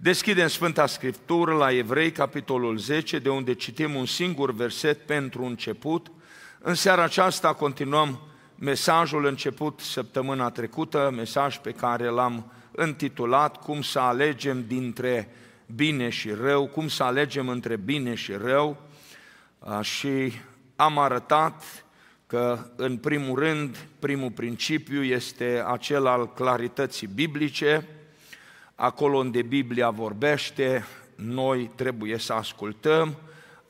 Deschidem Sfânta Scriptură la Evrei, capitolul 10, de unde citim un singur verset pentru început. În seara aceasta continuăm mesajul început săptămâna trecută, mesaj pe care l-am intitulat Cum să alegem dintre bine și rău, cum să alegem între bine și rău și am arătat că, în primul rând, primul principiu este acel al clarității biblice, acolo unde Biblia vorbește, noi trebuie să ascultăm,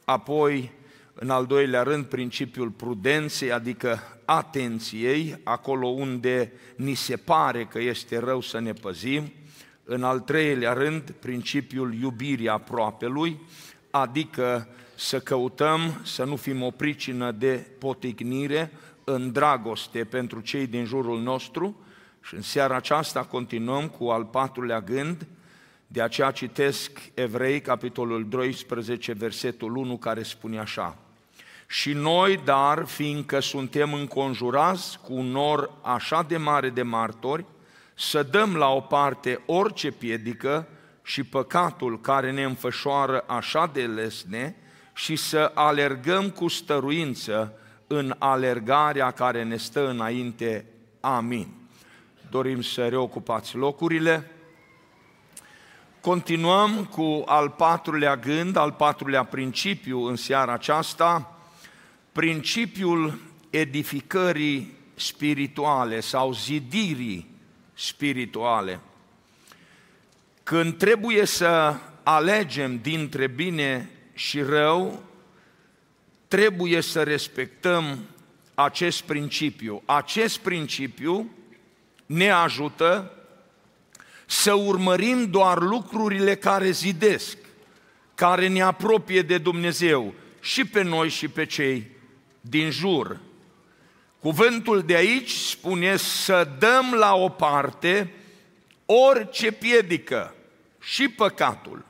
apoi, în al doilea rând, principiul prudenței, adică atenției, acolo unde ni se pare că este rău să ne păzim, în al treilea rând, principiul iubirii aproapelui, adică să căutăm să nu fim o pricină de potignire în dragoste pentru cei din jurul nostru și în seara aceasta continuăm cu al patrulea gând, de aceea citesc Evrei, capitolul 12, versetul 1, care spune așa. Și noi, dar, fiindcă suntem înconjurați cu un nor așa de mare de martori, să dăm la o parte orice piedică și păcatul care ne înfășoară așa de lesne și să alergăm cu stăruință în alergarea care ne stă înainte. Amin. Dorim să reocupați locurile. Continuăm cu al patrulea gând, al patrulea principiu în seara aceasta, principiul edificării spirituale sau zidirii spirituale. Când trebuie să alegem dintre bine și rău, trebuie să respectăm acest principiu. Acest principiu ne ajută să urmărim doar lucrurile care zidesc, care ne apropie de Dumnezeu și pe noi și pe cei din jur. Cuvântul de aici spune să dăm la o parte orice piedică și păcatul.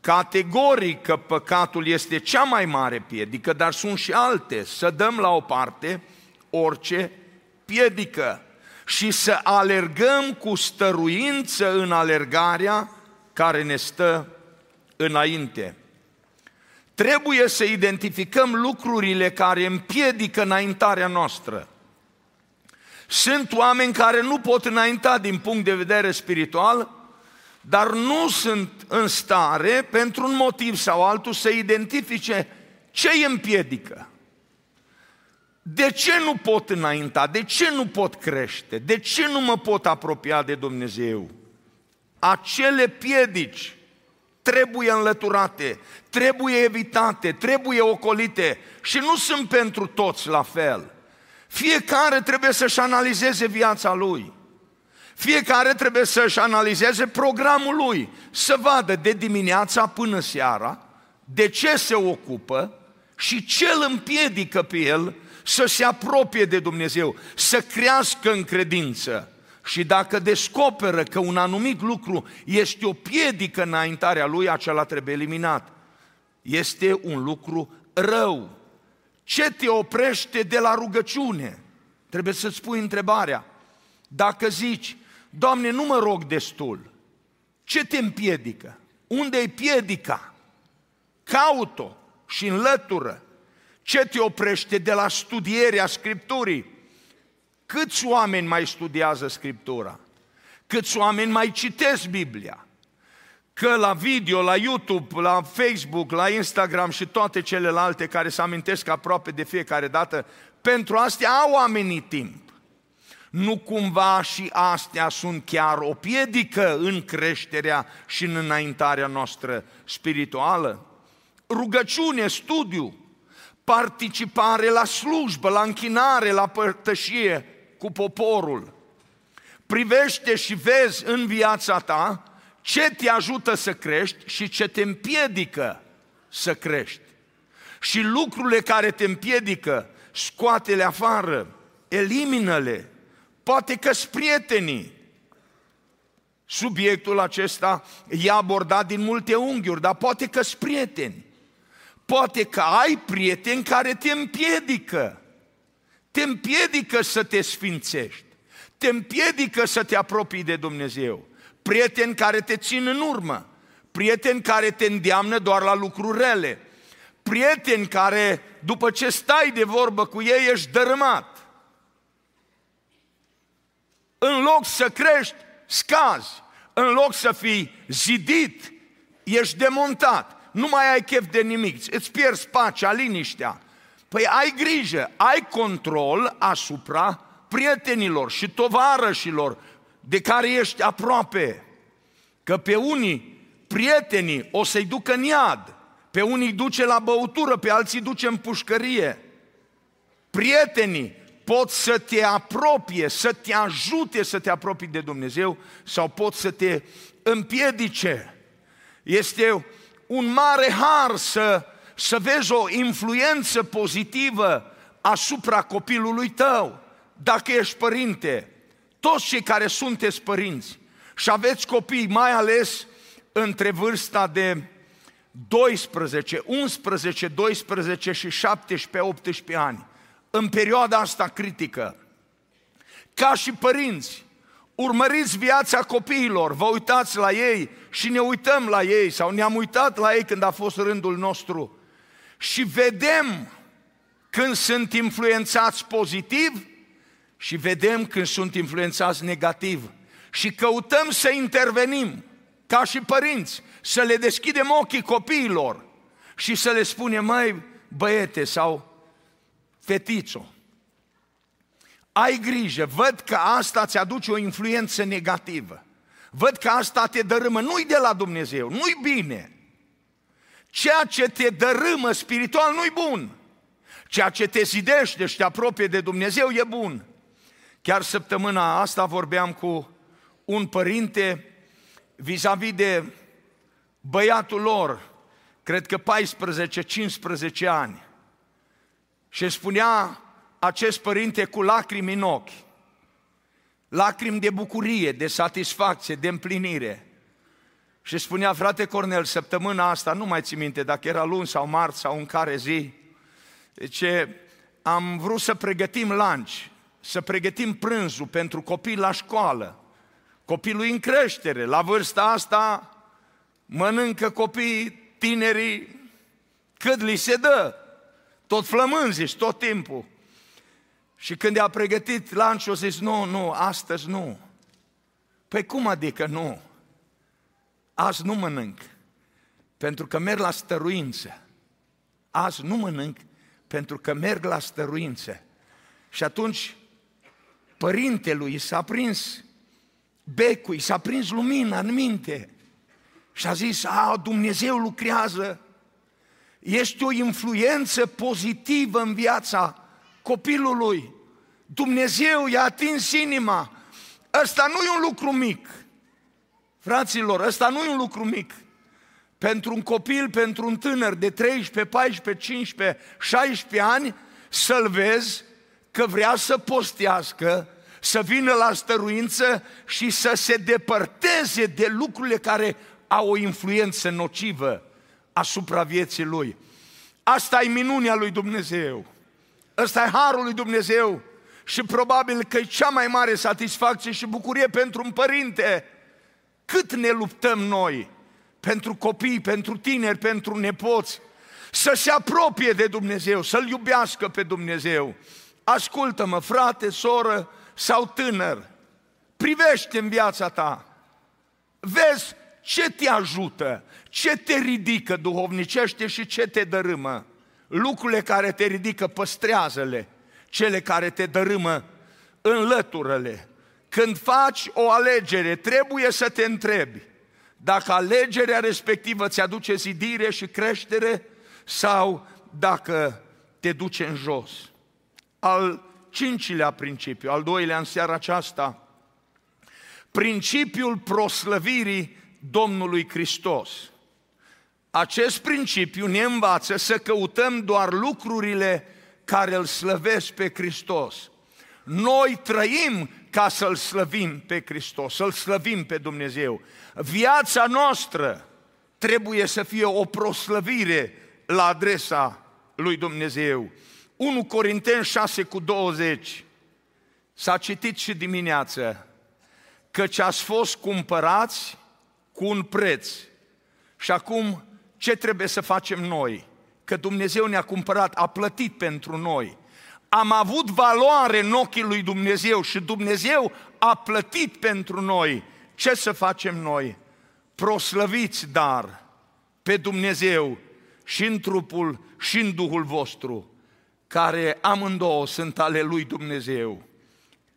Categoric că păcatul este cea mai mare piedică, dar sunt și alte. Să dăm la o parte orice piedică și să alergăm cu stăruință în alergarea care ne stă înainte. Trebuie să identificăm lucrurile care împiedică înaintarea noastră. Sunt oameni care nu pot înainta din punct de vedere spiritual, dar nu sunt în stare, pentru un motiv sau altul, să identifice ce îi împiedică. De ce nu pot înainta? De ce nu pot crește? De ce nu mă pot apropia de Dumnezeu? Acele piedici trebuie înlăturate, trebuie evitate, trebuie ocolite și nu sunt pentru toți la fel. Fiecare trebuie să-și analizeze viața lui. Fiecare trebuie să-și analizeze programul lui, să vadă de dimineața până seara de ce se ocupă și ce îl împiedică pe el să se apropie de Dumnezeu, să crească în credință. Și dacă descoperă că un anumit lucru este o piedică înaintarea lui, acela trebuie eliminat. Este un lucru rău. Ce te oprește de la rugăciune? Trebuie să-ți pui întrebarea. Dacă zici, Doamne, nu mă rog destul, ce te împiedică? Unde e piedica? Caut-o și înlătură. Ce te oprește de la studierea Scripturii? Câți oameni mai studiază Scriptura? Câți oameni mai citesc Biblia? Că la video, la YouTube, la Facebook, la Instagram și toate celelalte care se amintesc aproape de fiecare dată, pentru astea au oamenii timp. Nu cumva și astea sunt chiar o piedică în creșterea și în înaintarea noastră spirituală? Rugăciune, studiu, participare la slujbă, la închinare, la părtășie cu poporul. Privește și vezi în viața ta ce te ajută să crești și ce te împiedică să crești. Și lucrurile care te împiedică, scoate-le afară, elimină-le. Poate că prietenii. Subiectul acesta e abordat din multe unghiuri, dar poate că prieteni. Poate că ai prieteni care te împiedică. Te împiedică să te sfințești. Te împiedică să te apropii de Dumnezeu. prieteni care te țin în urmă, prieteni care te îndeamnă doar la lucruri rele, prieteni care, după ce stai de vorbă cu ei, ești dărâmat. În loc să crești, scazi. În loc să fii zidit, ești demontat. Nu mai ai chef de nimic, îți pierzi pacea, liniștea. Păi ai grijă, ai control asupra prietenilor și tovarășilor de care ești aproape. Că pe unii, prietenii, o să-i ducă în iad, pe unii duce la băutură, pe alții duce în pușcărie. Prietenii pot să te apropie, să te ajute să te apropii de Dumnezeu sau pot să te împiedice. Este un mare har să, să vezi o influență pozitivă asupra copilului tău, dacă ești părinte. Toți cei care sunteți părinți și aveți copii, mai ales între vârsta de 12, 11, 12 și 17, 18 ani, în perioada asta critică, ca și părinți, urmăriți viața copiilor, vă uitați la ei și ne uităm la ei sau ne-am uitat la ei când a fost rândul nostru. Și vedem când sunt influențați pozitiv și vedem când sunt influențați negativ. Și căutăm să intervenim ca și părinți, să le deschidem ochii copiilor și să le spunem, mai băiete sau fetițo, ai grijă, văd că asta ți aduce o influență negativă. Văd că asta te dărâmă, nu-i de la Dumnezeu, nu-i bine. Ceea ce te dărâmă spiritual nu-i bun. Ceea ce te zidește și te apropie de Dumnezeu e bun. Chiar săptămâna asta vorbeam cu un părinte vis-a-vis de băiatul lor, cred că 14-15 ani. Și spunea acest părinte cu lacrimi în ochi, lacrimi de bucurie, de satisfacție, de împlinire. Și spunea, frate Cornel, săptămâna asta, nu mai ți minte dacă era luni sau marți sau în care zi, ce am vrut să pregătim lunch, să pregătim prânzul pentru copii la școală. Copilul în creștere, la vârsta asta mănâncă copiii tinerii cât li se dă, tot flămânzi tot timpul. Și când i-a pregătit lunch, o zis, nu, nu, astăzi nu. Păi cum adică nu? Azi nu mănânc, pentru că merg la stăruință. Azi nu mănânc, pentru că merg la stăruință. Și atunci părintelui s-a prins becul, s-a prins lumina în minte și a zis, a, Dumnezeu lucrează, este o influență pozitivă în viața copilului. Dumnezeu i-a atins inima. Ăsta nu e un lucru mic. Fraților, ăsta nu e un lucru mic. Pentru un copil, pentru un tânăr de 13, 14, 15, 16 ani, să-l vezi că vrea să postească, să vină la stăruință și să se depărteze de lucrurile care au o influență nocivă asupra vieții lui. Asta e minunea lui Dumnezeu. Ăsta e harul lui Dumnezeu și probabil că e cea mai mare satisfacție și bucurie pentru un părinte. Cât ne luptăm noi pentru copii, pentru tineri, pentru nepoți, să se apropie de Dumnezeu, să-L iubească pe Dumnezeu. Ascultă-mă, frate, soră sau tânăr, privește în viața ta, vezi ce te ajută, ce te ridică duhovnicește și ce te dărâmă. Lucrurile care te ridică, păstrează-le. Cele care te dărâmă, înlătură-le. Când faci o alegere, trebuie să te întrebi dacă alegerea respectivă ți aduce zidire și creștere sau dacă te duce în jos. Al cincilea principiu, al doilea în seara aceasta, principiul proslăvirii Domnului Hristos. Acest principiu ne învață să căutăm doar lucrurile care îl slăvesc pe Hristos. Noi trăim ca să-L slăvim pe Hristos, să-L slăvim pe Dumnezeu. Viața noastră trebuie să fie o proslăvire la adresa lui Dumnezeu. 1 Corinteni 6 cu 20 s-a citit și dimineață. căci ați fost cumpărați cu un preț. Și acum, ce trebuie să facem noi? Că Dumnezeu ne-a cumpărat, a plătit pentru noi. Am avut valoare în ochii lui Dumnezeu și Dumnezeu a plătit pentru noi. Ce să facem noi? Proslăviți, dar, pe Dumnezeu și în trupul și în Duhul vostru, care amândouă sunt ale lui Dumnezeu.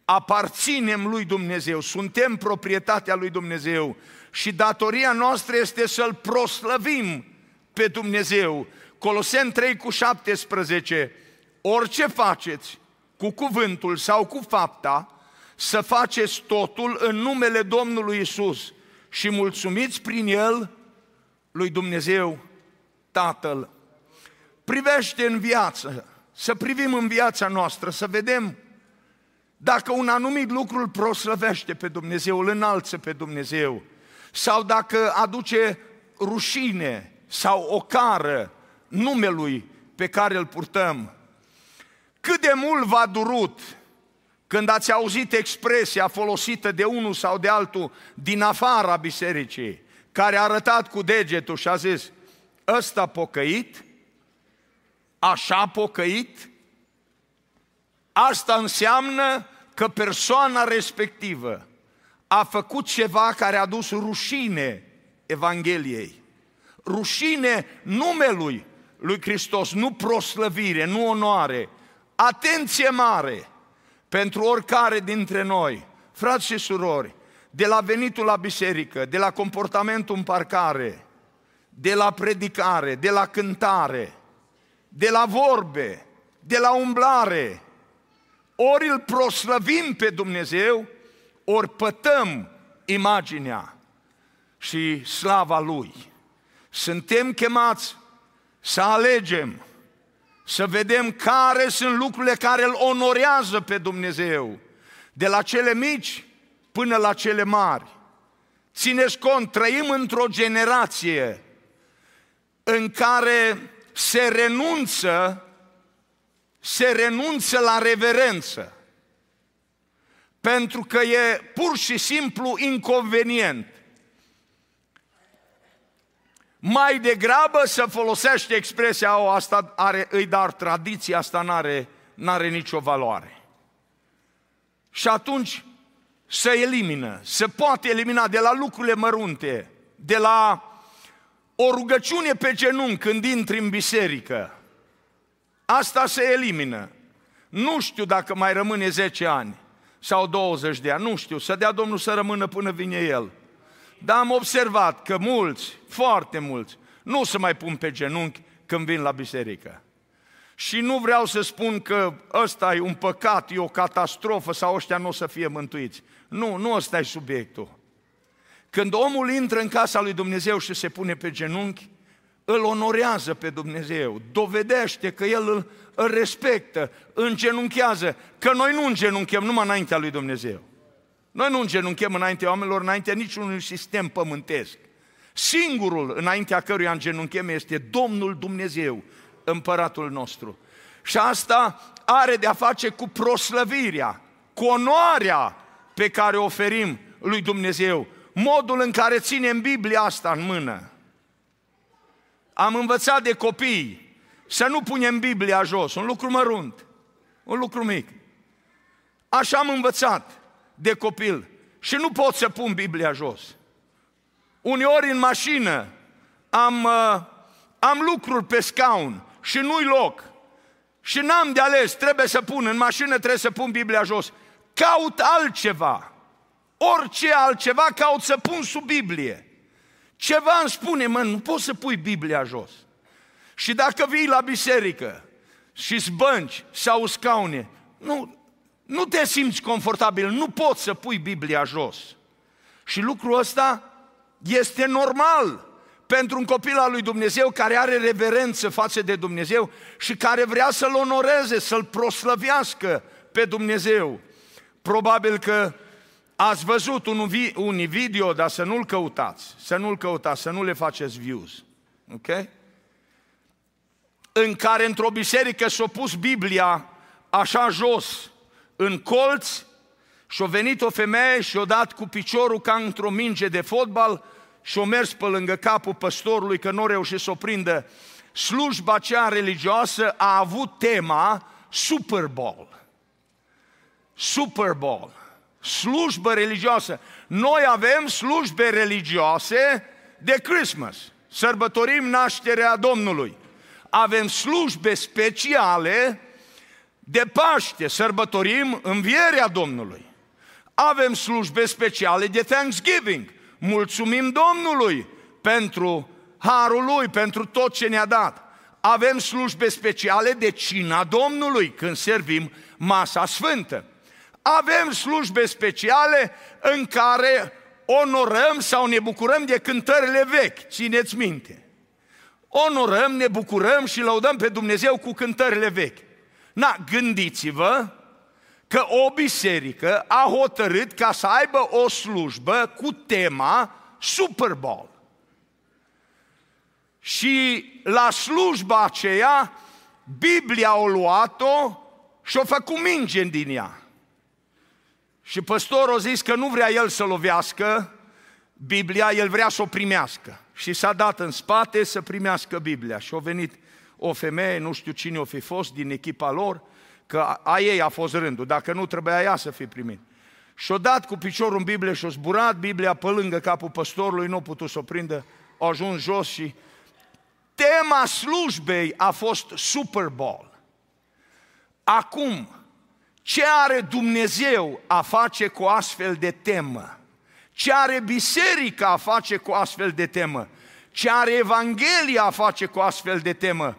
Aparținem lui Dumnezeu, suntem proprietatea lui Dumnezeu și datoria noastră este să-L proslăvim pe Dumnezeu. Coloseni 3 cu 17, orice faceți cu cuvântul sau cu fapta, să faceți totul în numele Domnului Isus și mulțumiți prin El lui Dumnezeu Tatăl. Privește în viață, să privim în viața noastră, să vedem dacă un anumit lucru îl proslăvește pe Dumnezeu, îl înalță pe Dumnezeu, sau dacă aduce rușine sau ocară numelui pe care îl purtăm. Cât de mult v-a durut când ați auzit expresia folosită de unul sau de altul din afara bisericii, care a arătat cu degetul și a zis, ăsta pocăit, așa pocăit, asta înseamnă că persoana respectivă a făcut ceva care a dus rușine Evangheliei. Rușine numelui lui Hristos, nu proslăvire, nu onoare. Atenție mare pentru oricare dintre noi, frați și surori, de la venitul la biserică, de la comportamentul în parcare, de la predicare, de la cântare, de la vorbe, de la umblare, ori îl proslăvim pe Dumnezeu, ori pătăm imaginea și slava Lui. Suntem chemați să alegem, să vedem care sunt lucrurile care îl onorează pe Dumnezeu, de la cele mici până la cele mari. Țineți cont, trăim într-o generație în care se renunță, se renunță la reverență pentru că e pur și simplu inconvenient. Mai degrabă să folosește expresia, o, asta are, îi dar tradiția, asta n-are, n-are nicio valoare. Și atunci să elimină, se poate elimina de la lucrurile mărunte, de la o rugăciune pe genunchi când intri în biserică. Asta se elimină. Nu știu dacă mai rămâne 10 ani sau 20 de ani, nu știu, să dea Domnul să rămână până vine El. Dar am observat că mulți, foarte mulți, nu se mai pun pe genunchi când vin la biserică. Și nu vreau să spun că ăsta e un păcat, e o catastrofă sau ăștia nu o să fie mântuiți. Nu, nu ăsta e subiectul. Când omul intră în casa lui Dumnezeu și se pune pe genunchi, îl onorează pe Dumnezeu, dovedește că el îl, îl respectă, îngenunchează, că noi nu îngenunchem numai înaintea lui Dumnezeu. Noi nu îngenunchem înaintea oamenilor, înaintea niciunui sistem pământesc. Singurul înaintea căruia îngenunchem este Domnul Dumnezeu, împăratul nostru. Și asta are de-a face cu proslăvirea, cu onoarea pe care o oferim lui Dumnezeu, modul în care ținem Biblia asta în mână. Am învățat de copii să nu punem Biblia jos, un lucru mărunt, un lucru mic. Așa am învățat de copil și nu pot să pun Biblia jos. Uneori în mașină am, uh, am lucruri pe scaun și nu-i loc. Și n-am de ales, trebuie să pun, în mașină trebuie să pun Biblia jos. Caut altceva. Orice altceva caut să pun sub Biblie. Ceva îmi spune, mă, nu poți să pui Biblia jos. Și dacă vii la biserică și bănci sau scaune, nu, nu te simți confortabil, nu poți să pui Biblia jos. Și lucrul ăsta este normal pentru un copil al lui Dumnezeu care are reverență față de Dumnezeu și care vrea să-L onoreze, să-L proslăvească pe Dumnezeu. Probabil că ați văzut un, un video, dar să nu-l căutați, să nu-l căutați, să nu le faceți views. Ok? În care într-o biserică s-a pus Biblia așa jos, în colț, Și-a venit o femeie și-a dat cu piciorul ca într-o minge de fotbal și-a mers pe lângă capul păstorului că nu a reușit să o prindă. Slujba cea religioasă a avut tema Super Bowl. Super Bowl. Slujbă religioasă. Noi avem slujbe religioase de Christmas. Sărbătorim nașterea Domnului. Avem slujbe speciale de Paște. Sărbătorim învierea Domnului. Avem slujbe speciale de Thanksgiving. Mulțumim Domnului pentru harul Lui, pentru tot ce ne-a dat. Avem slujbe speciale de cina Domnului, când servim masa sfântă. Avem slujbe speciale în care onorăm sau ne bucurăm de cântările vechi, țineți minte. Onorăm, ne bucurăm și lăudăm pe Dumnezeu cu cântările vechi. Na, gândiți-vă că o biserică a hotărât ca să aibă o slujbă cu tema Super Bowl. Și la slujba aceea, Biblia a luat-o și a făcut minge din ea. Și păstorul a zis că nu vrea el să lovească Biblia, el vrea să o primească. Și s-a dat în spate să primească Biblia. Și a venit o femeie, nu știu cine o fi fost din echipa lor, că a ei a fost rândul, dacă nu trebuia ea să fie primit. Și-a dat cu piciorul în Biblie și-a zburat Biblia pe lângă capul păstorului, nu a putut să o prindă, a ajuns jos și tema slujbei a fost Super Bowl. Acum, ce are Dumnezeu a face cu astfel de temă? Ce are biserica a face cu astfel de temă? Ce are Evanghelia a face cu astfel de temă?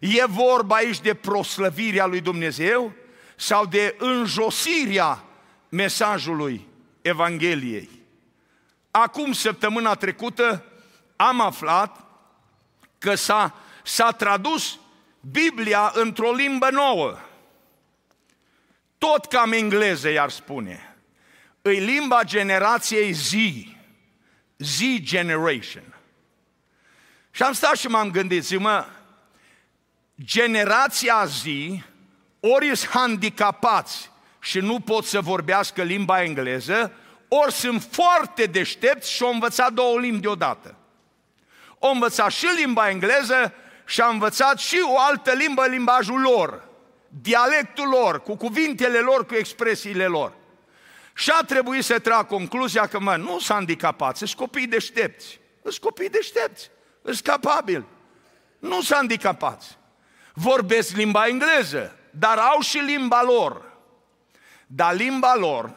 E vorba aici de proslăvirea lui Dumnezeu sau de înjosirea mesajului Evangheliei? Acum, săptămâna trecută, am aflat că s-a, s-a tradus Biblia într-o limbă nouă. Tot cam engleză i-ar spune. Îi limba generației Z, Z Generation. Și am stat și m-am gândit, zi, mă, generația Z, ori sunt handicapați și nu pot să vorbească limba engleză, ori sunt foarte deștepți și au învățat două limbi deodată. Au învățat și limba engleză și a învățat și o altă limbă, limbajul lor, dialectul lor, cu cuvintele lor, cu expresiile lor. Și a trebuit să trag concluzia că, mă, nu sunt handicapați, sunt copii deștepți. Sunt copii deștepți, sunt capabili. Nu sunt handicapați vorbesc limba engleză, dar au și limba lor. Dar limba lor,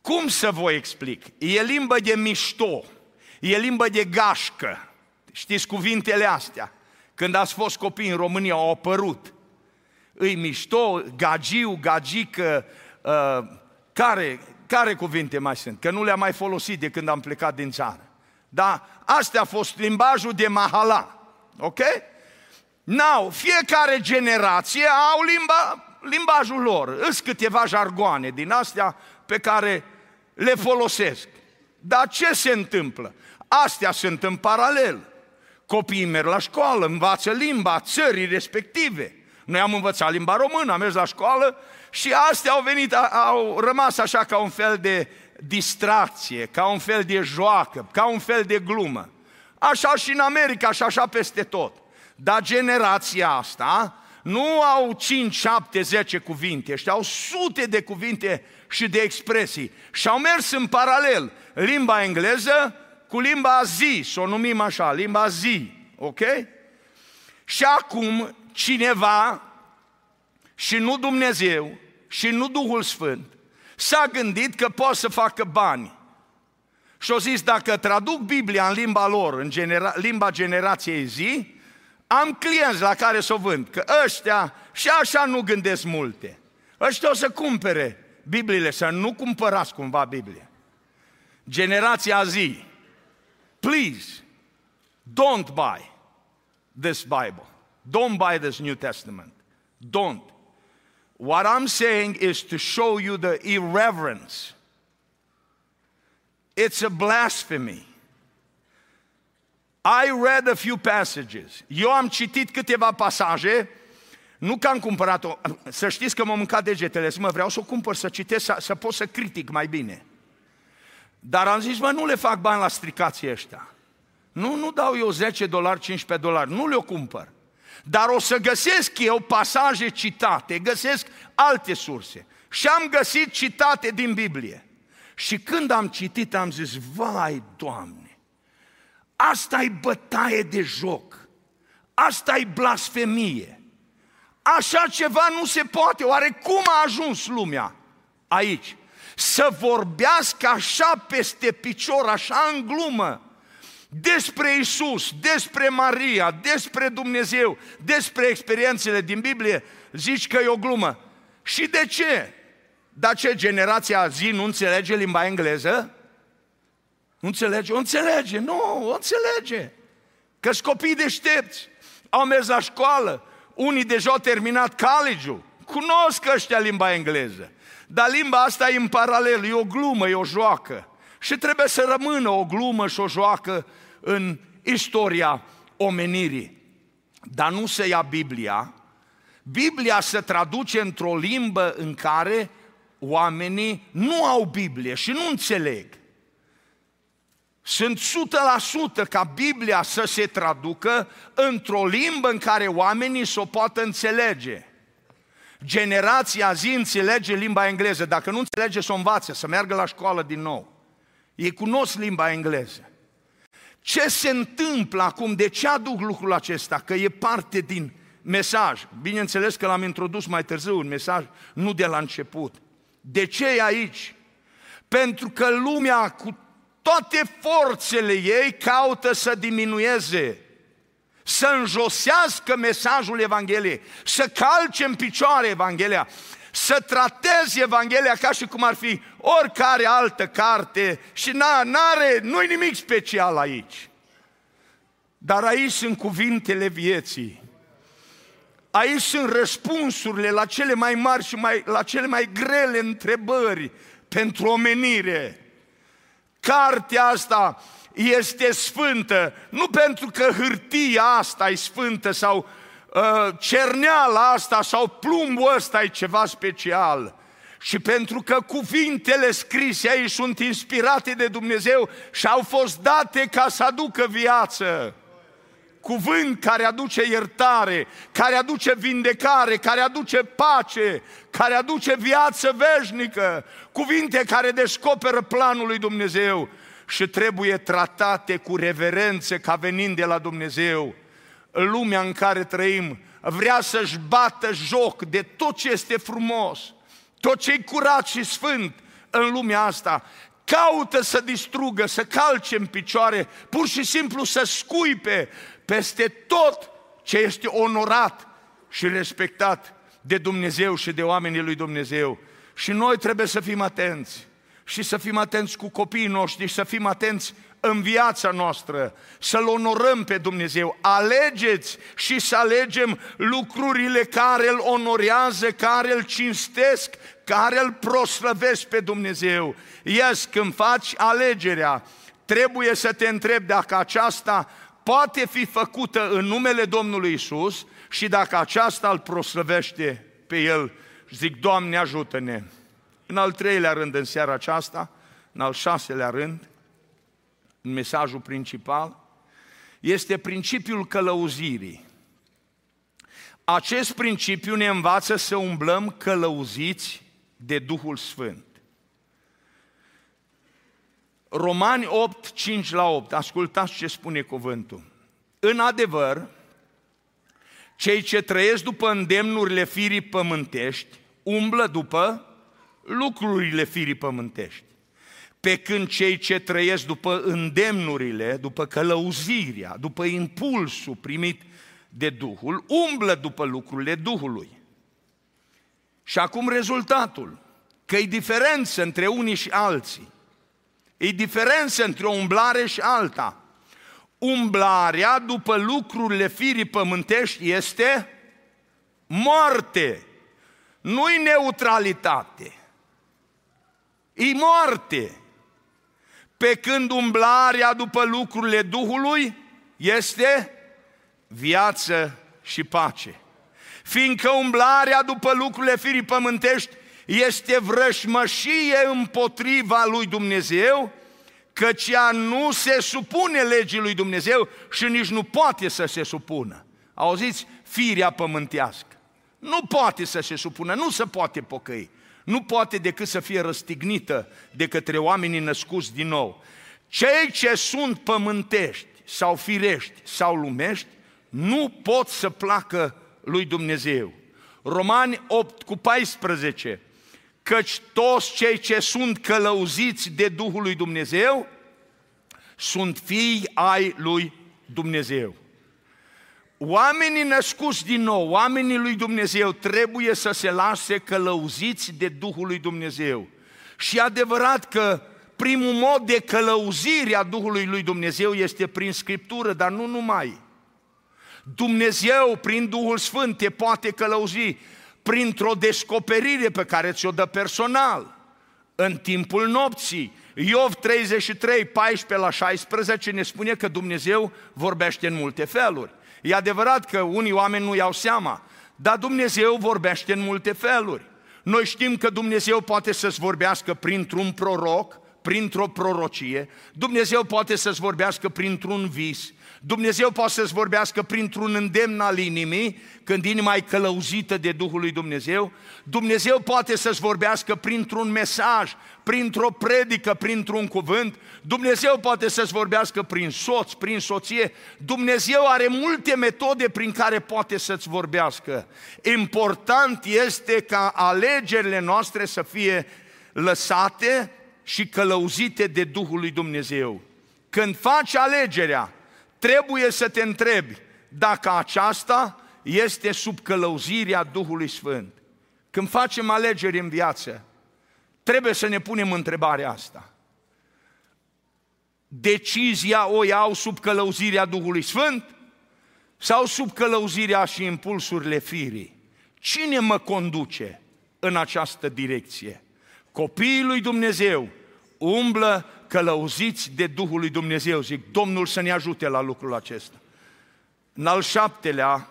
cum să vă explic? E limbă de mișto, e limbă de gașcă. Știți cuvintele astea? Când ați fost copii în România au apărut. Îi mișto, gagiu, gagică, uh, care, care cuvinte mai sunt? Că nu le-am mai folosit de când am plecat din țară. Dar astea a fost limbajul de mahala. Ok? N-au, fiecare generație au limba, limbajul lor. Îs câteva jargoane din astea pe care le folosesc. Dar ce se întâmplă? Astea sunt în paralel. Copiii merg la școală, învață limba țării respective. Noi am învățat limba română, am mers la școală și astea au venit, au rămas așa ca un fel de distracție, ca un fel de joacă, ca un fel de glumă. Așa și în America și așa peste tot. Dar generația asta nu au 5, 7, 10 cuvinte, ăștia au sute de cuvinte și de expresii. Și au mers în paralel limba engleză cu limba zi, să o numim așa, limba zi, ok? Și acum cineva, și nu Dumnezeu, și nu Duhul Sfânt, s-a gândit că poate să facă bani. Și au zis, dacă traduc Biblia în limba lor, în genera- limba generației zi, am clienți la care să o vând, că ăștia și așa nu gândesc multe. Ăștia o să cumpere Bibliile, să nu cumpărați cumva Biblie. Generația zi, please, don't buy this Bible. Don't buy this New Testament. Don't. What I'm saying is to show you the irreverence. It's a blasphemy. I read a few passages. Eu am citit câteva pasaje Nu că am cumpărat-o, să știți că m-am mâncat degetele, să mă vreau să o cumpăr, să citesc, să, să pot să critic mai bine. Dar am zis, mă, nu le fac bani la stricații ăștia. Nu, nu dau eu 10 dolari, 15 dolari, nu le-o cumpăr. Dar o să găsesc eu pasaje citate, găsesc alte surse. Și am găsit citate din Biblie. Și când am citit, am zis, vai, Doamne, asta e bătaie de joc, asta e blasfemie. Așa ceva nu se poate. Oare cum a ajuns lumea aici? Să vorbească așa peste picior, așa în glumă, despre Isus, despre Maria, despre Dumnezeu, despre experiențele din Biblie, zici că e o glumă. Și de ce? Dar ce, generația zi nu înțelege limba engleză? Nu înțelege? O înțelege, nu, o înțelege. că copii deștepți, au mers la școală, unii deja au terminat college-ul, cunosc ăștia limba engleză. Dar limba asta e în paralel, e o glumă, e o joacă. Și trebuie să rămână o glumă și o joacă în istoria omenirii. Dar nu se ia Biblia. Biblia se traduce într-o limbă în care oamenii nu au Biblie și nu înțeleg. Sunt 100% ca Biblia să se traducă într-o limbă în care oamenii să o poată înțelege. Generația zi înțelege limba engleză, dacă nu înțelege să o învațe, să meargă la școală din nou. Ei cunosc limba engleză. Ce se întâmplă acum? De ce aduc lucrul acesta? Că e parte din mesaj. Bineînțeles că l-am introdus mai târziu un mesaj, nu de la început. De ce e aici? Pentru că lumea cu toate forțele ei caută să diminueze, să înjosească mesajul Evangheliei, să calce în picioare Evanghelia, să trateze Evanghelia ca și cum ar fi oricare altă carte și n-are, nu-i nimic special aici. Dar aici sunt cuvintele vieții. Aici sunt răspunsurile la cele mai mari și mai, la cele mai grele întrebări pentru omenire. Cartea asta este sfântă, nu pentru că hârtia asta e sfântă sau uh, cerneala asta sau plumbul ăsta e ceva special, și pentru că cuvintele scrise aici sunt inspirate de Dumnezeu și au fost date ca să aducă viață. Cuvânt care aduce iertare, care aduce vindecare, care aduce pace, care aduce viață veșnică, cuvinte care descoperă planul lui Dumnezeu și trebuie tratate cu reverență ca venind de la Dumnezeu. Lumea în care trăim vrea să-și bată joc de tot ce este frumos, tot ce e curat și sfânt în lumea asta. Caută să distrugă, să calce în picioare, pur și simplu să scuipe peste tot ce este onorat și respectat de Dumnezeu și de oamenii lui Dumnezeu. Și noi trebuie să fim atenți și să fim atenți cu copiii noștri și să fim atenți în viața noastră, să-L onorăm pe Dumnezeu. Alegeți și să alegem lucrurile care îl onorează, care îl cinstesc, care îl proslăvesc pe Dumnezeu. Ies, când faci alegerea, trebuie să te întrebi dacă aceasta poate fi făcută în numele Domnului Isus și dacă aceasta îl proslăvește pe El. Zic, Doamne, ajută-ne! În al treilea rând, în seara aceasta, în al șaselea rând, în mesajul principal, este principiul călăuzirii. Acest principiu ne învață să umblăm călăuziți de Duhul Sfânt. Romani 8, 5 la 8, ascultați ce spune cuvântul. În adevăr, cei ce trăiesc după îndemnurile firii pământești, umblă după lucrurile firii pământești. Pe când cei ce trăiesc după îndemnurile, după călăuzirea, după impulsul primit de Duhul, umblă după lucrurile Duhului. Și acum rezultatul, că e diferență între unii și alții. E diferență între o umblare și alta. Umblarea după lucrurile firii pământești este moarte, nu-i neutralitate e moarte. Pe când umblarea după lucrurile Duhului este viață și pace. fiindcă umblarea după lucrurile firii pământești este vrășmășie împotriva lui Dumnezeu, căci ea nu se supune legii lui Dumnezeu și nici nu poate să se supună. Auziți? Firea pământească. Nu poate să se supună, nu se poate pocăi. Nu poate decât să fie răstignită de către oamenii născuți din nou. Cei ce sunt pământești sau firești sau lumești nu pot să placă lui Dumnezeu. Romani 8 cu 14 căci toți cei ce sunt călăuziți de Duhul lui Dumnezeu sunt fii ai lui Dumnezeu. Oamenii născuți din nou, oamenii lui Dumnezeu trebuie să se lase călăuziți de Duhul lui Dumnezeu. Și adevărat că primul mod de călăuzire a Duhului lui Dumnezeu este prin Scriptură, dar nu numai. Dumnezeu, prin Duhul Sfânt, te poate călăuzi printr-o descoperire pe care ți-o dă personal, în timpul nopții. Iov 33, 14 la 16 ne spune că Dumnezeu vorbește în multe feluri. E adevărat că unii oameni nu iau seama, dar Dumnezeu vorbește în multe feluri. Noi știm că Dumnezeu poate să-ți vorbească printr-un proroc, printr-o prorocie, Dumnezeu poate să-ți vorbească printr-un vis, Dumnezeu poate să-ți vorbească printr-un îndemn al inimii, când inima e călăuzită de Duhul lui Dumnezeu. Dumnezeu poate să-ți vorbească printr-un mesaj, printr-o predică, printr-un cuvânt. Dumnezeu poate să-ți vorbească prin soț, prin soție. Dumnezeu are multe metode prin care poate să-ți vorbească. Important este ca alegerile noastre să fie lăsate și călăuzite de Duhul lui Dumnezeu. Când faci alegerea, trebuie să te întrebi dacă aceasta este sub călăuzirea Duhului Sfânt. Când facem alegeri în viață, trebuie să ne punem întrebarea asta. Decizia o iau sub călăuzirea Duhului Sfânt sau sub călăuzirea și impulsurile firii? Cine mă conduce în această direcție? Copiii lui Dumnezeu umblă călăuziți de Duhul lui Dumnezeu. Zic, Domnul să ne ajute la lucrul acesta. În al șaptelea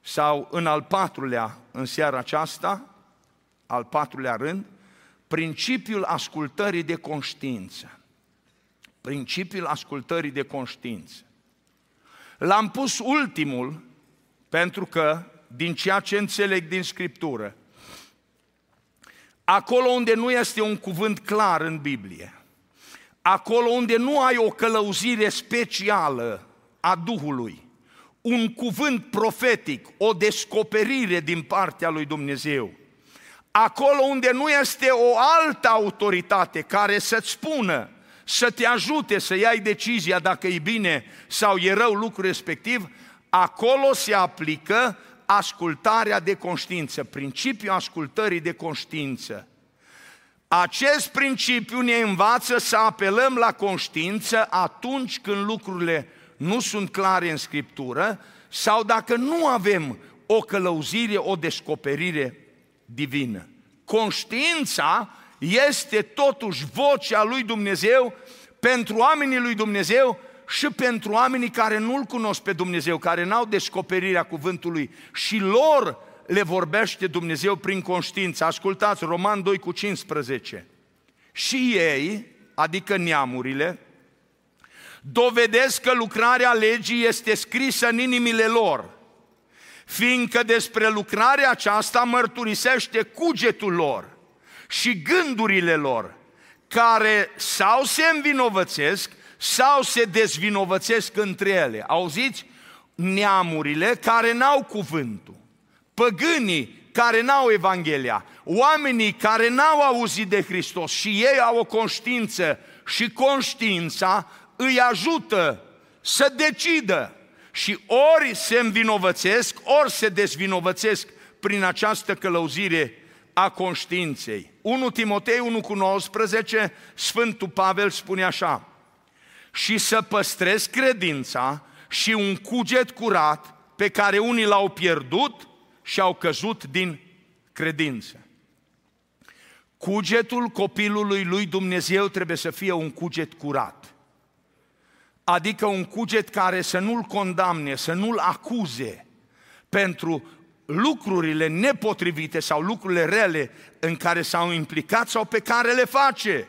sau în al patrulea, în seara aceasta, al patrulea rând, principiul ascultării de conștiință. Principiul ascultării de conștiință. L-am pus ultimul pentru că, din ceea ce înțeleg din Scriptură, acolo unde nu este un cuvânt clar în Biblie, acolo unde nu ai o călăuzire specială a Duhului, un cuvânt profetic, o descoperire din partea lui Dumnezeu, acolo unde nu este o altă autoritate care să-ți spună, să te ajute să iai decizia dacă e bine sau e rău lucru respectiv, acolo se aplică ascultarea de conștiință, principiul ascultării de conștiință. Acest principiu ne învață să apelăm la conștiință atunci când lucrurile nu sunt clare în Scriptură sau dacă nu avem o călăuzire, o descoperire divină. Conștiința este totuși vocea lui Dumnezeu pentru oamenii lui Dumnezeu și pentru oamenii care nu-L cunosc pe Dumnezeu, care n-au descoperirea cuvântului și lor le vorbește Dumnezeu prin conștiință. Ascultați, Roman 2 cu 15. Și ei, adică neamurile, dovedesc că lucrarea legii este scrisă în inimile lor, fiindcă despre lucrarea aceasta mărturisește cugetul lor și gândurile lor, care sau se învinovățesc sau se dezvinovățesc între ele. Auziți? Neamurile care n-au cuvântul păgânii care n-au Evanghelia, oamenii care n-au auzit de Hristos și ei au o conștiință și conștiința îi ajută să decidă și ori se învinovățesc, ori se dezvinovățesc prin această călăuzire a conștiinței. 1 Timotei 1 cu 19, Sfântul Pavel spune așa, și să păstrez credința și un cuget curat pe care unii l-au pierdut și au căzut din credință. Cugetul copilului lui Dumnezeu trebuie să fie un cuget curat. Adică un cuget care să nu-l condamne, să nu-l acuze pentru lucrurile nepotrivite sau lucrurile rele în care s-au implicat sau pe care le face.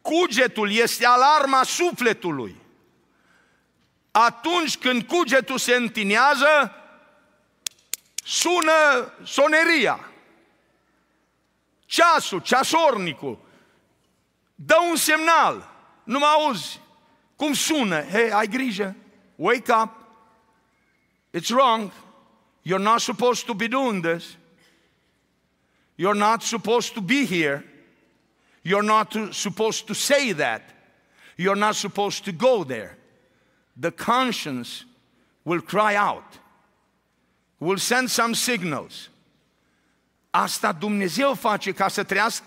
Cugetul este alarma sufletului. Atunci când cugetul se întinează, sună soneria. Ceasul, ceasornicul, dă un semnal. Nu mă auzi. Cum sună? Hei, ai grijă. Wake up. It's wrong. You're not supposed to be doing this. You're not supposed to be here. You're not supposed to say that. You're not supposed to go there. The conscience will cry out, will send some signals. Asta Dumnezeu face ca să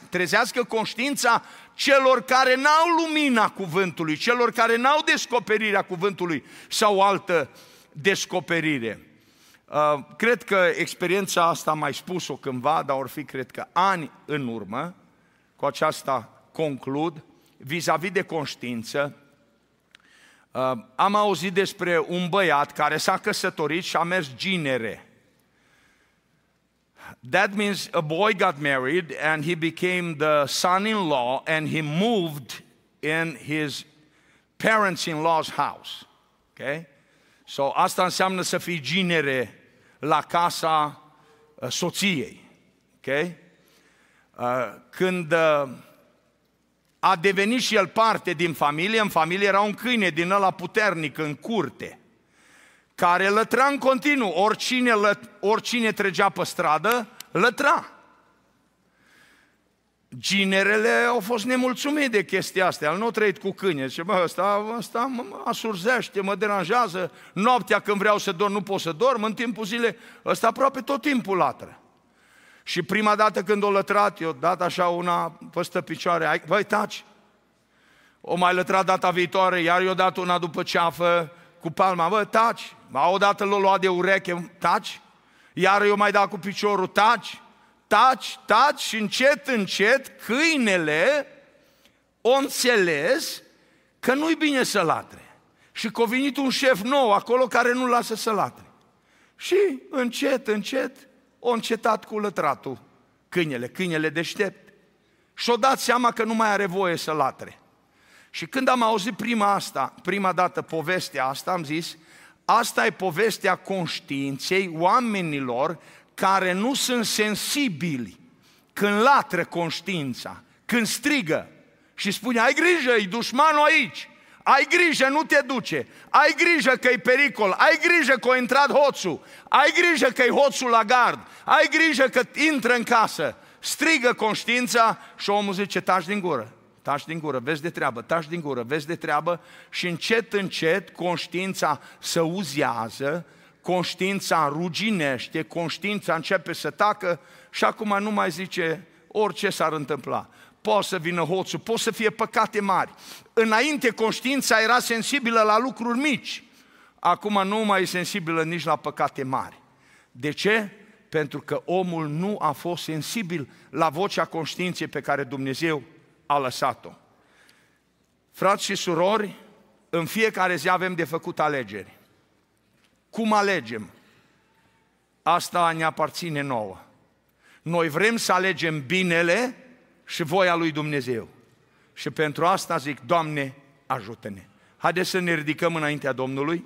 trezească conștiința celor care n-au lumina cuvântului, celor care n-au descoperirea cuvântului sau altă descoperire. Uh, cred că experiența asta am mai spus-o cândva, dar or fi, cred că ani în urmă, cu aceasta conclud, vis-a-vis de conștiință, uh, am auzit despre un băiat care s-a căsătorit și a mers ginere. That means a boy got married and he became the son-in-law and he moved in his parents-in-law's house. Okay? So asta înseamnă să fii ginere la casa uh, soției. Ok? Uh, când uh, a devenit și el parte din familie, în familie era un câine din ăla puternic în curte, care lătra în continuu, oricine, oricine trecea pe stradă, lătra. Ginerele au fost nemulțumite de chestia asta, el nu a trăit cu câine, zice, bă, ăsta, ăsta mă asurzește, mă deranjează, noaptea când vreau să dorm nu pot să dorm, în timpul zile, ăsta aproape tot timpul latră. Și prima dată când o lătrat, eu dat așa una păstă picioare, băi, taci, o mai lătrat data viitoare, iar eu dat una după ceafă cu palma, bă, taci, o dată l-o luat de ureche, taci, iar eu mai dat cu piciorul, taci, taci, taci și încet, încet câinele o înțeles că nu-i bine să latre. Și că a venit un șef nou acolo care nu lasă să latre. Și încet, încet, o încetat cu lătratul câinele, câinele deștept. Și-o dat seama că nu mai are voie să latre. Și când am auzit prima asta, prima dată povestea asta, am zis, asta e povestea conștiinței oamenilor care nu sunt sensibili când latră conștiința, când strigă și spune, ai grijă, e dușmanul aici, ai grijă, nu te duce, ai grijă că e pericol, ai grijă că a intrat hoțul, ai grijă că e hoțul la gard, ai grijă că intră în casă, strigă conștiința și omul zice, taci din gură, taci din gură, vezi de treabă, taci din gură, vezi de treabă. Și încet, încet conștiința se uzează, conștiința ruginește, conștiința începe să tacă și acum nu mai zice orice s-ar întâmpla. Poate să vină hoțul, poate să fie păcate mari. Înainte conștiința era sensibilă la lucruri mici, acum nu mai e sensibilă nici la păcate mari. De ce? Pentru că omul nu a fost sensibil la vocea conștiinței pe care Dumnezeu a lăsat-o. Frați și surori, în fiecare zi avem de făcut alegeri. Cum alegem? Asta ne aparține nouă. Noi vrem să alegem binele și voia lui Dumnezeu. Și pentru asta zic, Doamne, ajută-ne. Haideți să ne ridicăm înaintea Domnului.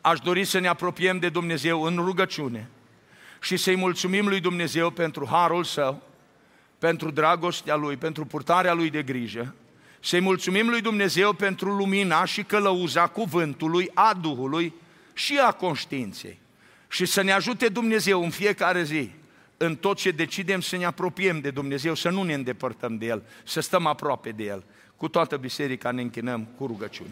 Aș dori să ne apropiem de Dumnezeu în rugăciune și să-i mulțumim lui Dumnezeu pentru harul său, pentru dragostea lui, pentru purtarea lui de grijă, să-i mulțumim lui Dumnezeu pentru lumina și călăuza cuvântului, a Duhului, și a conștiinței. Și să ne ajute Dumnezeu în fiecare zi, în tot ce decidem să ne apropiem de Dumnezeu, să nu ne îndepărtăm de El, să stăm aproape de El. Cu toată biserica ne închinăm cu rugăciune.